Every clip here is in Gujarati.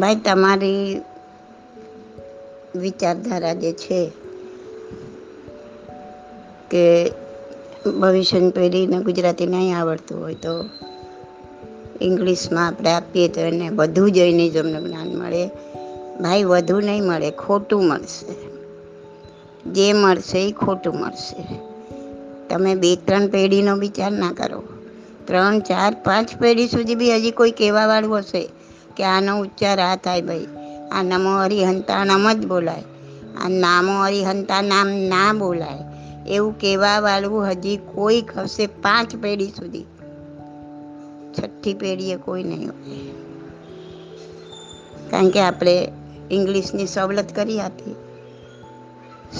ભાઈ, તમારી વિચારધારા જે છે કે ભવિષ્યની પેઢીને ગુજરાતી નહીં આવડતું હોય તો ઇંગ્લિશમાં આપણે આપીએ તો એને વધુ જઈને જ અમને જ્ઞાન મળે. ભાઈ, વધુ નહીં મળે, ખોટું મળશે. જે મળશે એ ખોટું મળશે. તમે બે, ત્રણ પેઢીનો વિચાર ના કરો. ત્રણ, ચાર, પાંચ પેઢી સુધી બી હજી કોઈ કહેવાવાળું હશે. કે આનો ઉચ્ચાર આ થાય ભાઈ. આ નમો હરિહંતાણમ જ બોલાય. આ નામો હરિહંતા નામ ના બોલાય. એવું કહેવાવાળું હજી કોઈ ખસે પાંચ પેઢી સુધી. છઠ્ઠી પેઢીએ કોઈ નહીં હોય. કારણ કે આપણે ઇંગ્લિશની સવલત કરી આપી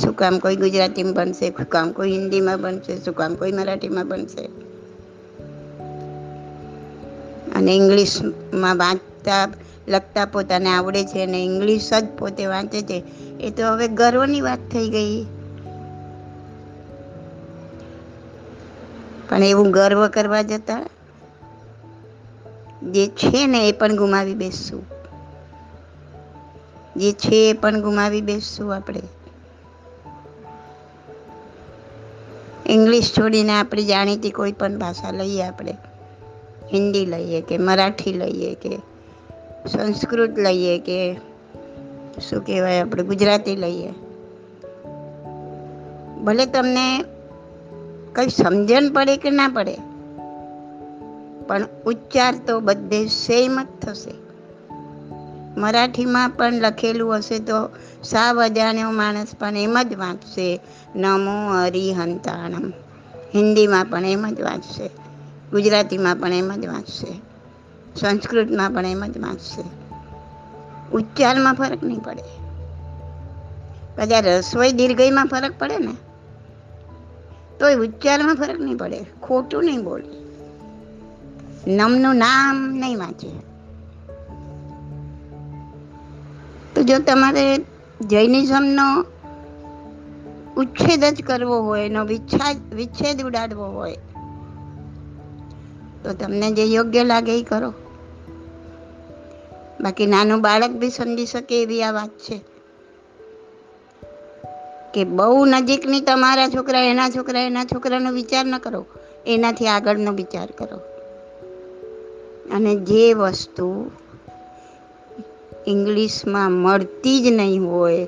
શું કામ કોઈ ગુજરાતીમાં બનશે? શું કામ કોઈ હિન્દીમાં બનશે? શું કામ કોઈ મરાઠીમાં બનશે? અને ઇંગ્લિશમાં વાંચતા લખતા પોતાને આવડે છે અને ઇંગ્લિશ જ પોતે વાંચે છે. એ તો હવે ગર્વની વાત થઈ ગઈ. પણ એવું ગર્વ કરવા જતા જે છે ને એ પણ ગુમાવી બેસશું. જે છે એ પણ ગુમાવી બેસશું આપણે. ઇંગ્લિશ છોડીને આપણે જાણીતી કોઈ પણ ભાષા લઈએ આપણે. હિન્દી લઈએ કે મરાઠી લઈએ કે સંસ્કૃત લઈએ કે શું કહેવાય, આપણે ગુજરાતી લઈએ? ભલે તમને કંઈ સમજણ પડે કે ના પડે, પણ ઉચ્ચાર તો બધે સેમ જ થશે. મરાઠીમાં પણ લખેલું હશે તો સાવ અજાણ્યો માણસ પણ એમ જ વાંચશે, નમો હરિહંતાણમ. હિન્દીમાં પણ એમ જ વાંચશે, ગુજરાતીમાં પણ એમ જ વાંચશે. સંસ્કૃતમાં પણ એમ જ વાંચશે. ઉચ્ચારમાં ફરક નહીં પડે. કદાચ રસોઈ દીર્ઘયમાં ફરક પડે ને, તોય ઉચ્ચારમાં ફરક નહીં પડે. ખોટું નહીં બોલે. નમનું નામ નહીં વાંચે. તો જો તમારે જૈનિઝમનો ઉચ્છેદ જ કરવો હોય, એનો વિચ્છાદ, વિચ્છેદ ઉડાડવો હોય, તો તમને જે યોગ્ય લાગે એ કરો. બાકી નાનું બાળક બી સમજી શકે એવી આ વાત છે. કે બહુ નજીકની તમારા છોકરા, એના છોકરા, એના છોકરાનો વિચાર ન કરો. એનાથી આગળનો વિચાર કરો. અને જે વસ્તુ ઇંગ્લિશમાં મળતી જ નહીં હોય,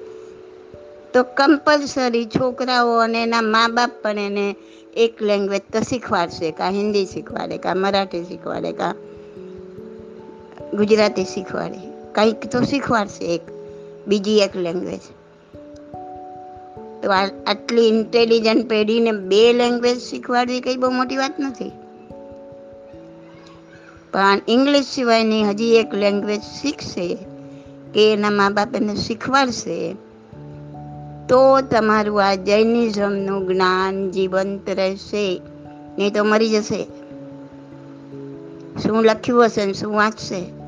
તો કમ્પલસરી છોકરાઓ અને એના મા બાપ પણ એને એક લેંગ્વેજ તો શીખવાડશે, કાં હિન્દી શીખવાડે, કાં મરાઠી શીખવાડે, કાં ગુજરાતી શીખવાડે. કંઈક તો શીખવાડશે એક, બીજી એક લેંગ્વેજ તો આટલી ઇન્ટેલિજન્ટ પેઢીને બે લેંગ્વેજ શીખવાડવી કંઈ બહુ મોટી વાત નથી. પણ ઇંગ્લિશ સિવાયની હજી એક લેંગ્વેજ શીખશે કે એના મા બાપ એને શીખવાડશે, તો તમારું આ જૈનિઝમનું જ્ઞાન જીવંત રહેશે, નહીં તો મરી જશે. શું લખ્યું હશે ને શું વાંચશે?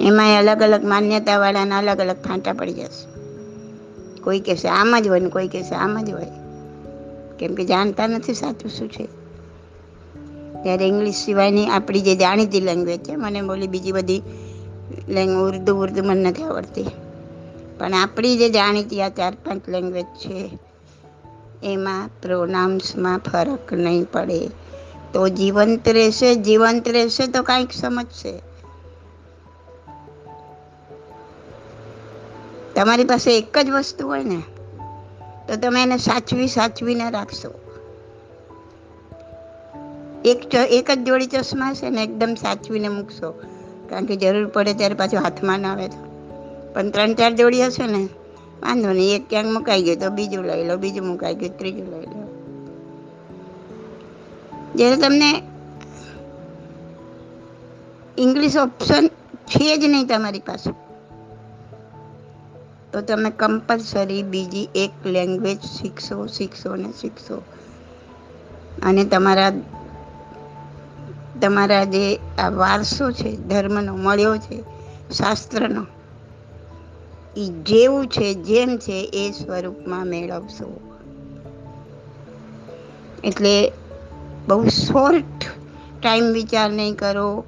એમાં અલગ અલગ માન્યતાવાળાના અલગ અલગ ફાંટા પડી જશે. કોઈ કહેશે આમ જ હોય ને કોઈ કહેશે આમ જ હોય. કેમ કે જાણતા નથી સાચું શું છે. ત્યારે ઇંગ્લિશ સિવાયની આપણી જે જાણીતી લેંગ્વેજ છે, મને બોલી બીજી બધી લેંગ ઉર્દુ ઉર્દુ મને નથી આવડતી. પણ આપણી જે જાણીતી આ ચાર પાંચ લેંગ્વેજ છે, એમાં પ્રોનાઉન્સમાં ફરક નહીં પડે. તો જીવંત રહેશે જીવંત રહેશે તો કાંઈક સમજશે. તમારી પાસે એક જ વસ્તુ હોય ને, તો તમે એને સાચવી સાચવીને રાખશો. એક એક જ જોડી ચશ્મા છે ને એકદમ સાચવીને મૂકશો. કારણ કે જરૂર પડે ત્યારે પાછું હાથમાં ના આવે તો. પણ ત્રણ ચાર જોડી હશે ને, વાંધો નહીં, એક ક્યાંક મુકાઈ ગયો તો બીજું લઈ લો, બીજું મુકાઈ ગયું ત્રીજું લઈ લો. જ્યારે તમને ઇંગ્લિશ ઓપ્શન છે જ નહીં તમારી પાસે તો તમે કમ્પલસરી બીજી એક લેંગ્વેજ શીખશો શીખશો ને શીખશો. અને તમારા તમારા જે આ વારસો છે, ધર્મનો મળ્યો છે, શાસ્ત્રનો એ જેવું છે, જેમ છે, એ સ્વરૂપમાં મેળવશો. એટલે બહુ શોર્ટ ટાઈમ વિચાર નહીં કરો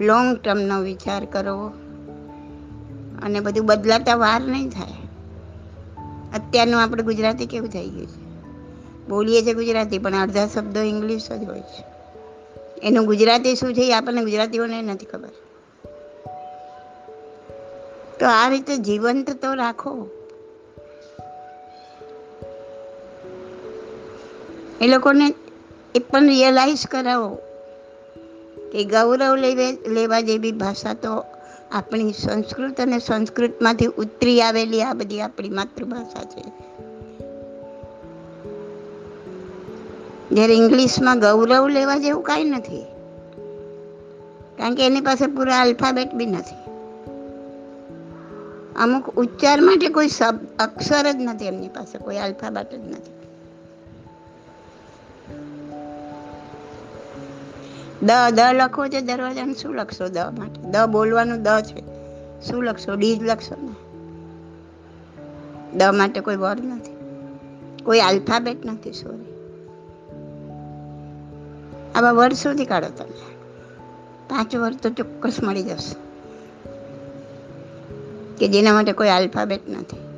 લોંગ ટર્મનો વિચાર કરો. અને બધું બદલાતા વાર નહીં થાય. અત્યારનું આપણે ગુજરાતી કેવું થઈ ગયું છે? બોલીએ છીએ ગુજરાતી, પણ અડધા શબ્દો ઇંગ્લિશ જ હોય છે. એનું ગુજરાતી શું છે એ આપણને ગુજરાતીઓને નથી ખબર. તો આ રીતે જીવંત તો રાખો. એ લોકોને એ પણ રિયલાઇઝ કરાવો કે ગૌરવ લેવે, લેવા જેવી ભાષા તો આપણી સંસ્કૃત અને સંસ્કૃતમાંથી ઉતરી આવેલી આ બધી આપણી માતૃભાષા છે. જ્યારે ઇંગ્લિશમાં ગૌરવ લેવા જેવું કાંઈ નથી. કારણ કે એની પાસે પૂરા આલ્ફાબેટ બી નથી. અમુક ઉચ્ચાર માટે કોઈ શબ્દ અક્ષર જ નથી એમની પાસે, કોઈ આલ્ફાબેટ જ નથી. દ દ લખો છે દરવાજાને શું લખશો દ માટે? દ બોલવાનું દ છે. શું લખશો? ડી જ લખશો ને. દ માટે કોઈ વર્ડ નથી. કોઈ આલ્ફાબેટ નથી સોરી આવા વર્ડ શોધી કાઢો તમે. પાંચ વર્ડ તો ચોક્કસ મળી જશે. કે જેના માટે કોઈ આલ્ફાબેટ નથી.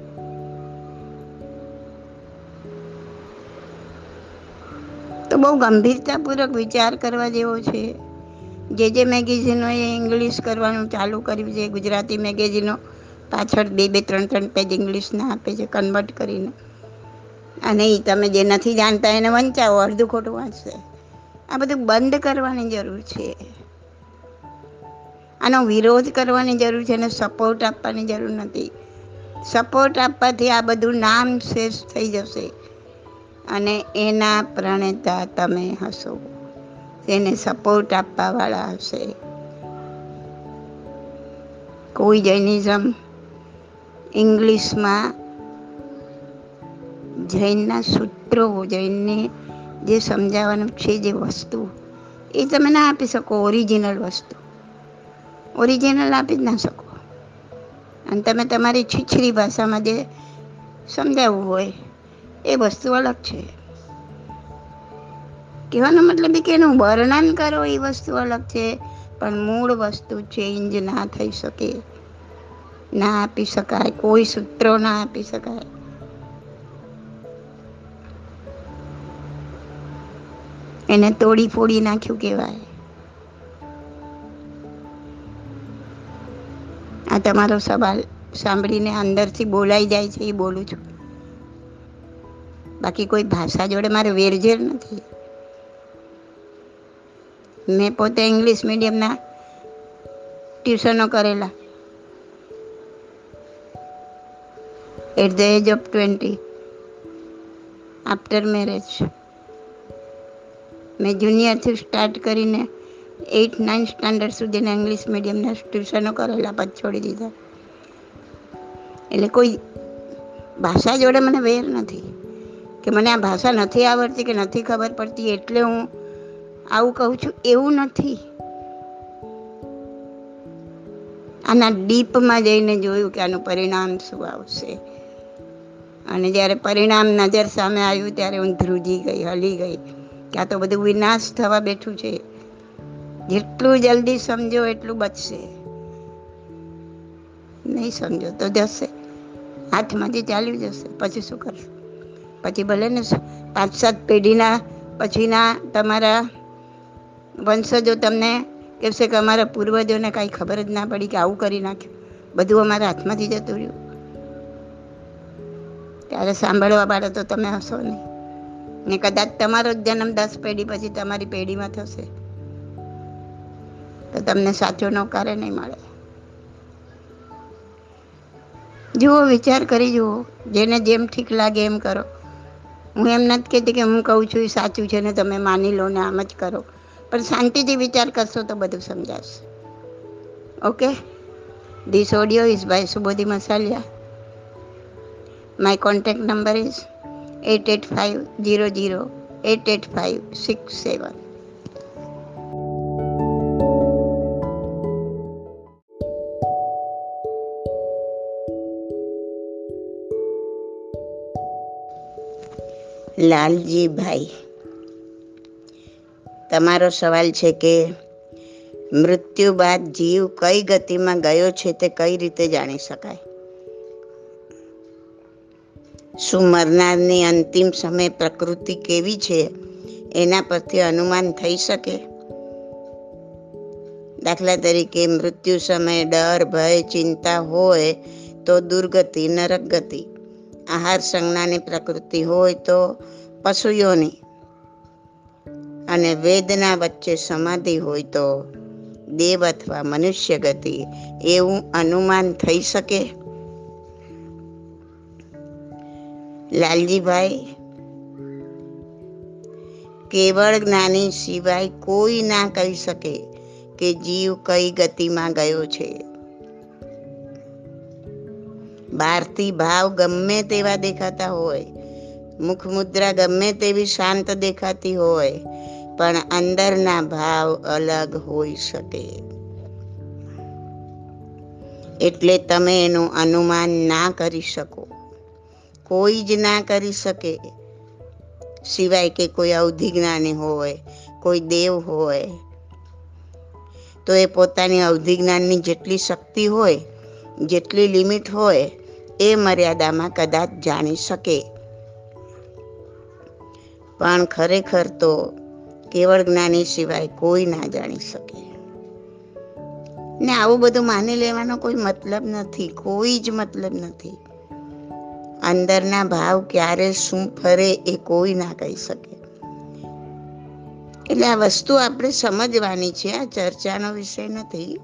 તો બહુ ગંભીરતાપૂર્વક વિચાર કરવા જેવો છે. જે જે મેગેઝિનોએ ઇંગ્લિશ કરવાનું ચાલુ કર્યું છે, ગુજરાતી મેગેઝિનો પાછળ બે બે ત્રણ ત્રણ પેજ ઇંગ્લિશના આપે છે કન્વર્ટ કરીને. અને એ તમે જે નથી જાણતા એને વંચાવો, અડધું ખોટું વાંચશે. આ બધું બંધ કરવાની જરૂર છે. આનો વિરોધ કરવાની જરૂર છે અને સપોર્ટ આપવાની જરૂર નથી. સપોર્ટ આપવાથી આ બધું નામ શેષ થઈ જશે. અને એના પ્રણેતા તમે હશો તેને સપોર્ટ આપવાવાળા હશે. કોઈ જૈનિઝમ ઇંગ્લિશમાં જૈનના સૂત્રો, જૈનને જે સમજાવવાનું છે, જે વસ્તુ, એ તમે ના આપી શકો ઓરિજિનલ વસ્તુ. ઓરિજિનલ આપી જ ના શકો. અને તમે તમારી છીછરી ભાષામાં જે સમજાવવું હોય એ વસ્તુ અલગ છે. કહેવાનો મતલબ કે એનું વર્ણન કરો, એ વસ્તુ અલગ છે, પણ મૂળ વસ્તુ ચેન્જ ના થઈ શકે. ના આપી શકાય, કોઈ સૂત્રો ના આપી શકાય. એને તોડી ફોડી નાખ્યું કહેવાય. આ તમારો સવાલ સાંભળીને અંદરથી બોલાઈ જાય છે, એ બોલું છું. બાકી કોઈ ભાષા જોડે મારે વેરઝેર નથી. મેં પોતે ઇંગ્લિશ મીડિયમના ટ્યુશનો કરેલા. At the age of twenty after marriage મેં જુનિયરથી સ્ટાર્ટ કરીને એઇટ નાઇન સ્ટાન્ડર્ડ સુધીના ઇંગ્લિશ મીડિયમના ટ્યુશનો કરેલા પછી છોડી દીધા. એટલે કોઈ ભાષા જોડે મને વેર નથી. કે મને આ ભાષા નથી આવડતી કે નથી ખબર પડતી એટલે હું આવું કહું છું, એવું નથી. આના ડીપમાં જઈને જોયું કે આનું પરિણામ શું આવશે. અને જ્યારે પરિણામ નજર સામે આવ્યું ત્યારે હું ધ્રુજી ગઈ, હલી ગઈ કે આ તો બધું વિનાશ થવા બેઠું છે. જેટલું જલ્દી સમજો એટલું બચશે. નહીં સમજો તો જશે. હાથમાંથી ચાલ્યું જશે. પછી શું કરશે? પછી ભલે ને પાંચ સાત પેઢીના પછીના તમારા વંશજો તમને કહેશે કે અમારા પૂર્વજોને કાંઈ ખબર જ ના પડી કે આવું કરી નાખ્યું. બધું અમારા હાથમાંથી જતું રહ્યું. ત્યારે સાંભળવા વાળા તો તમે હશો નહીં. ને કદાચ તમારો જ જન્મ દસ પેઢી પછી તમારી પેઢીમાં થશે. તો તમને સાચો નોકારે નહીં મળે. જુઓ, વિચાર કરી જુઓ. જેને જેમ ઠીક લાગે એમ કરો. હું એમ નથી કહેતી કે હું કહું છું એ સાચું છે ને તમે માની લો ને આમ જ કરો. પણ શાંતિથી વિચાર કરશો તો બધું સમજાશે. Okay? This audio is by Subodhi Masaliya my contact number is eight eight five zero zero eight eight five six seven Laljibhai. તમારો સવાલ છે કે મૃત્યુ બાદ જીવ કઈ ગતિમાં ગયો છે તે કઈ રીતે જાણી શકાય? શું મરનારની અંતિમ સમય પ્રકૃતિ કેવી છે એના પરથી અનુમાન થઈ શકે? દાખલા તરીકે મૃત્યુ સમયે ડર, ભય, ચિંતા હોય તો દુર્ગતિ, નરક ગતિ. આહાર સંજ્ઞાની પ્રકૃતિ હોય તો પશુઓની અને વેદના વચ્ચે સમાધિ હોય તો દેવ અથવા મનુષ્ય ગતિ, એવું અનુમાન થઈ શકે? લાલજીભાઈ, કેવળ જ્ઞાની સિવાય કોઈ ના કહી શકે કે જીવ કઈ ગતિમાં ગયો છે? બહારથી ભાવ ગમે તેવા દેખાતા હોય મુખ મુદ્રા ગમે તેવી શાંત દેખાતી હોય, પણ અંદરના ભાવ અલગ હોઈ શકે. એટલે તમે એનું અનુમાન ના કરી શકો. કોઈ જ ના કરી શકે. સિવાય કે કોઈ અવધિ જ્ઞાની હોય, કોઈ દેવ હોય, તો એ પોતાની અવધિ જ્ઞાનની જેટલી શક્તિ હોય, જેટલી લિમિટ હોય એ મર્યાદામાં કદાચ જાણી શકે. પણ ખરેખર તો કેવળ જ્ઞાની સિવાય કોઈ ના જાણી શકે. ને આવું બધું માની લેવાનો કોઈ મતલબ નથી, કોઈ જ મતલબ નથી. અંદરના ભાવ ક્યારે શું ફરે એ કોઈ ના કહી શકે. એટલે આ વસ્તુ આપણે સમજવાની છે, આ ચર્ચાનો વિષય નથી.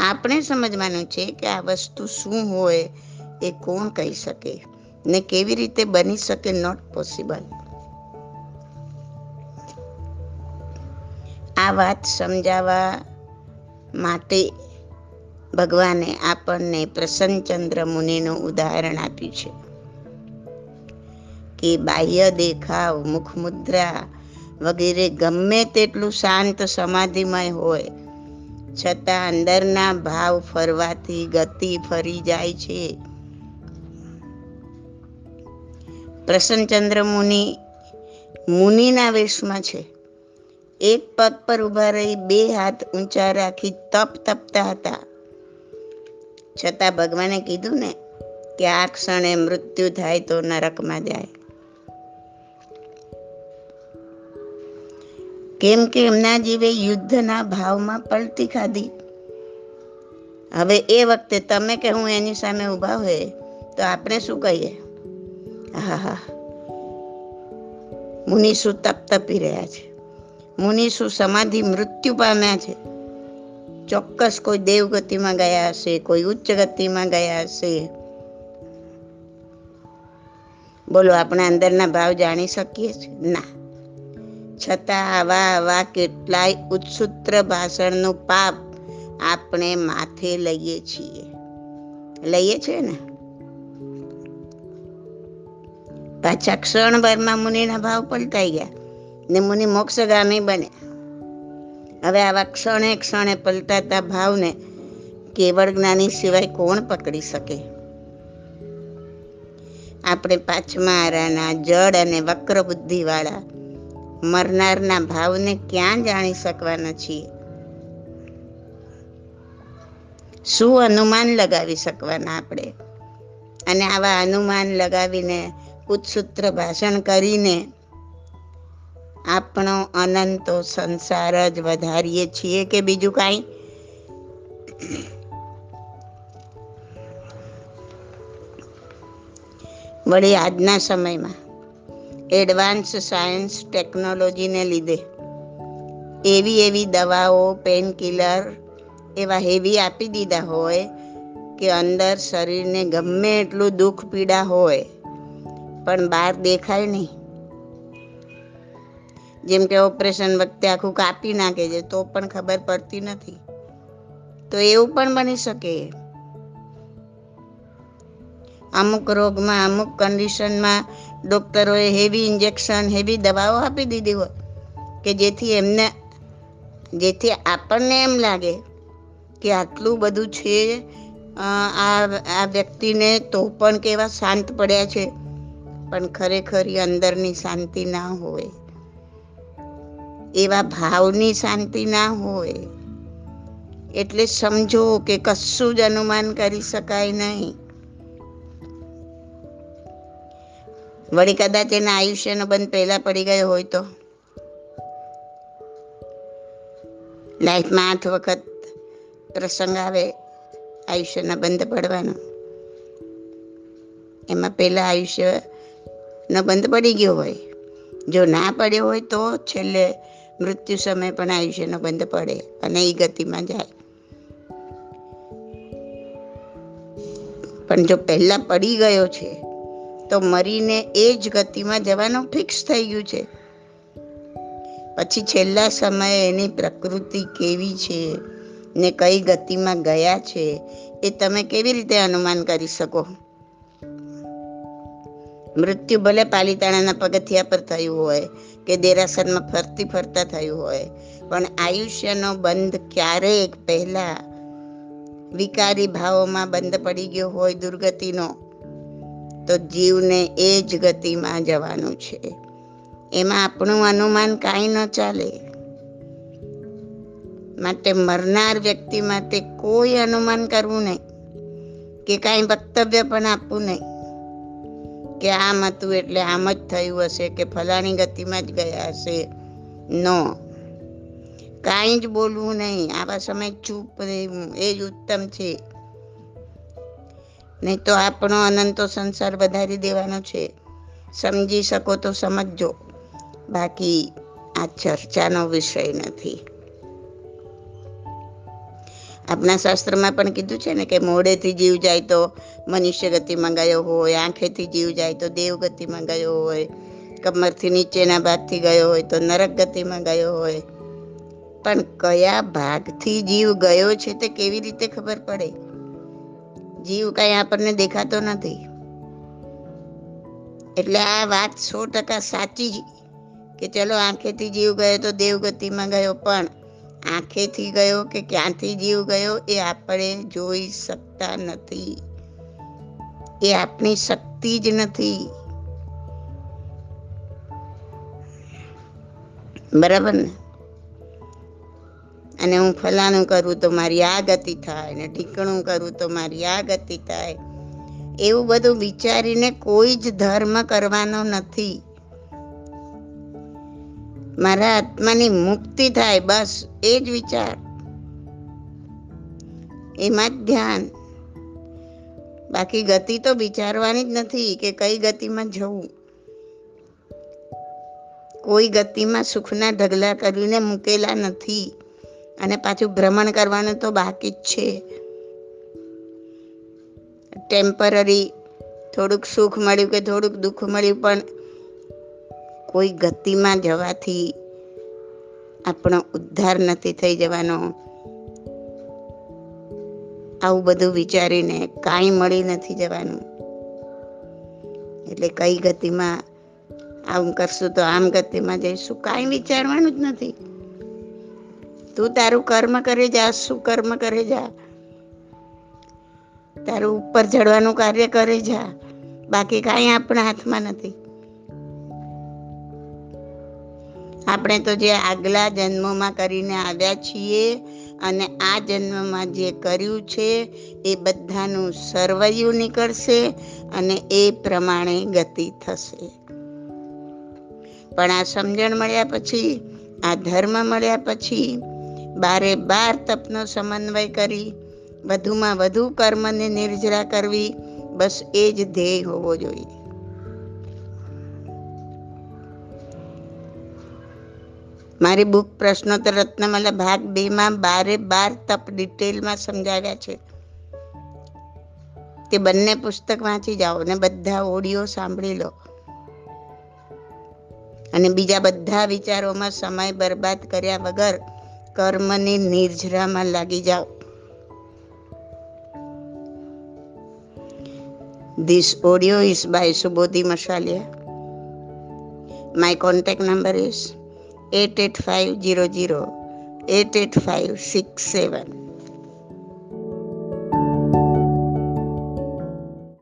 આપણે સમજવાનું છે કે આ વસ્તુ શું હોય એ કોણ કહી શકે ને કેવી રીતે બની શકે નોટ પોસિબલ આ વાત સમજાવવા માટે ભગવાને આપણને પ્રસન્નચંદ્ર મુનિનું ઉદાહરણ આપ્યું છે કે બાહ્ય દેખાવ મુખ મુદ્રા વગેરે ગમે તેટલું શાંત સમાધિમય હોય છતાં અંદરના ભાવ ફરવાથી ગતિ ફરી જાય છે. પ્રસન્નચંદ્ર મુનિ મુનિના વેશમાં છે. એક પગ પર ઊભા રહી બે હાથ ઊંચા રાખી તપ તપતા હતા. છતાં ભગવાને કીધું ને કે આ ક્ષણે મૃત્યુ થાય તો નરકમાં જાય. કેમ કે એમના જીવે યુદ્ધના ભાવમાં પલટી ખાધી. હવે એ વખતે તમે કે હું એની સામે ઊભા હોય, તો આપણે શું કહીએ? હા હા. મુનિ તપ તપી રહ્યા છે. મુનિશું સમાધિ મૃત્યુ પામ્યા છે. ચોક્કસ કોઈ દેવ ગતિમાં ગયા હશે, કોઈ ઉચ્ચ ગતિમાં ગયા હશે. બોલો, આપણે અંદરના ભાવ જાણી શકીએ છીએ ના. છતાં આવા આવા કેટલાય ઉત્સુત્ર ભાષણનું પાપ આપણે માથે લઈએ છીએ. લઈએ છીએ ને? પાછા ક્ષણભરમાં મુનિના ભાવ પલટાઈ ગયા ને મુનિ મોક્ષગામી બન્યા હવે આવા ક્ષણે ક્ષણે પલટાતા ભાવને કેવળ જ્ઞાની સિવાય કોણ પકડી શકે? આપણે પાછમારાના જડ અને વક્ર બુદ્ધિવાળા મરનારના ભાવને ક્યાં જાણી શકવાના છીએ? શું અનુમાન લગાવી શકવાના આપણે? અને આવા અનુમાન લગાવીને ઉત્સૂત્ર ભાષણ કરીને આપણો અનંતો સંસાર જ વધારીએ છીએ કે બીજું કાંઈ? વળી આજના સમયમાં એડવાન્સ સાયન્સ ટેકનોલોજીને લીધે. એવી એવી દવાઓ પેનકિલર એવા હેવી આપી દીધા હોય કે અંદર શરીરને ગમે એટલું દુઃખ પીડા હોય, પણ બહાર દેખાય નહીં. જેમ કે ઓપરેશન વખતે આખું કાપી નાખે છે, તો પણ ખબર પડતી નથી. તો એવું પણ બની શકે. અમુક રોગમાં, અમુક કન્ડિશનમાં ડોક્ટરોએ હેવી ઇન્જેક્શન હેવી દવાઓ આપી દીધી હોય કે જેથી એમને, જેથી આપણને એમ લાગે કે આટલું બધું છે આ આ વ્યક્તિને તો પણ કેવા શાંત પડ્યા છે. પણ ખરેખર અંદરની શાંતિ ના હોય. એવા ભાવની શાંતિ ના હોય. એટલે સમજો કે કશું જ અનુમાન કરી શકાય નહીં. વળી કદાચ એના આયુષ્યનો બંધ પહેલા પડી ગયો હોય તો. લાઈફમાં આઠ વખત પ્રસંગ આવે આયુષ્યના બંધ પડવાનો. એમાં પહેલા આયુષ્ય ન બંધ પડી ગયો હોય. જો ના પડ્યો હોય તો છેલ્લે મૃત્યુ સમય પણ આયુષ્યનો બંધ પડે અને એ ગતિમાં જાય. પણ જો પહેલા પડી ગયો છે તો મરીને એ જ ગતિમાં જવાનું ફિક્સ થઈ ગયું છે. પછી છેલ્લા સમયે એની પ્રકૃતિ કેવી છે ને કઈ ગતિમાં ગયા છે એ તમે કેવી રીતે અનુમાન કરી શકો? મૃત્યુ ભલે પાલીતાણાના પગથિયા પર થયું હોય કે દેરાસરમાં ફરતી ફરતા થયું હોય, પણ આયુષ્યનો બંધ ક્યારેક પહેલા વિકારી ભાવોમાં બંધ પડી ગયો હોય દુર્ગતિનો તો જીવને એ જ ગતિમાં જવાનું છે. એમાં આપણું અનુમાન કાંઈ ન ચાલે. માટે મરનાર વ્યક્તિ માટે કોઈ અનુમાન કરવું નહીં. કે કાંઈ વક્તવ્ય પણ આપવું નહીં. કે આમ હતું એટલે આમ જ થયું હશે કે ફલાણી ગતિમાં જ ગયા હશે. નો. કાંઈ જ બોલવું નહીં. આવા સમય ચૂપ રહેવું એ જ ઉત્તમ છે. નહીં તો આપણો અનંતો સંસાર વધારી દેવાનો છે. સમજી શકો તો સમજજો. બાકી આ ચર્ચાનો વિષય નથી. આપણા શાસ્ત્રમાં પણ કીધું છે ને કે મોડેથી જીવ જાય તો મનુષ્ય ગતિમાં ગયો હોય, આંખેથી જીવ જાય તો દેવ ગતિમાં ગયો હોય, કમરથી નીચેના ભાગથી ગયો હોય તો નરક ગતિમાં ગયો હોય. પણ કયા ભાગથી જીવ ગયો છે તે કેવી રીતે ખબર પડે? જીવ કઈ આપણને દેખાતો નથી. એટલે આ વાત સો ટકા સાચી કે ચલો આંખેથી જીવ ગયો તો દેવગતિમાં ગયો, પણ આંખેથી ગયો કે ક્યાંથી જીવ ગયો એ આપણે જોઈ શકતા નથી. એ આપણી શક્તિ જ નથી. બરાબર ને? અને હું ફલાણું કરું તો મારી આ ગતિ થાય ને ઢીકણું કરું તો મારી આ ગતિ થાય. એવું બધું વિચારીને કોઈ જ ધર્મ કરવાનો નથી. મારા આત્માની મુક્તિ થાય, બસ એ જ વિચાર. એમાં જ ધ્યાન. બાકી ગતિ તો વિચારવાની જ નથી કે કઈ ગતિમાં જવું. કોઈ ગતિમાં સુખના ઢગલા કરીને મૂકેલા નથી. અને પાછું ભ્રમણ કરવાનું તો બાકી જ છે. ટેમ્પરરી થોડુંક સુખ મળ્યું કે થોડુંક દુઃખ મળ્યું, પણ કોઈ ગતિમાં જવાથી આપણો ઉદ્ધાર નથી થઈ જવાનો. આવું બધું વિચારીને કાંઈ મળી નથી જવાનું. એટલે કઈ ગતિમાં આમ કરશું તો આમ ગતિમાં જઈશું, કાંઈ વિચારવાનું જ નથી. તું તારું કર્મ કરે જા, શું કર્મ કરે જા. તારું ઉપર ચડવાનું કાર્ય કરે જા. બાકી કાંઈ આપણા હાથમાં નથી. આપણે તો જે આગલા જન્મમાં કરીને આવ્યા છીએ અને આ જન્મમાં જે કર્યું છે એ બધાનું સર્વૈયું નીકળશે અને એ પ્રમાણે ગતિ થશે. પણ આ સમજણ મળ્યા પછી, આ ધર્મ મળ્યા પછી બારે બાર તપનો સમન્વય કરી, વધુમાં વધુ કર્મને નિર્જરા કરવી, બસ એ જ ધ્યેય હોવો જોઈએ. મારી બુક પ્રશ્નોત્તર રત્નમાલા ભાગ બે માં બારે બાર તપ ડિટેલમાં સમજાવ્યા છે. તે બંને પુસ્તક વાંચી જાઓ ને બધા ઓડિયો સાંભળી લો. અને બીજા બધા વિચારોમાં સમય બરબાદ કર્યા વગર કર્મની નિર્જરામાં લાગી જાઓ This audio is by Subodhi Mashalia. My contact number is 88500 88567.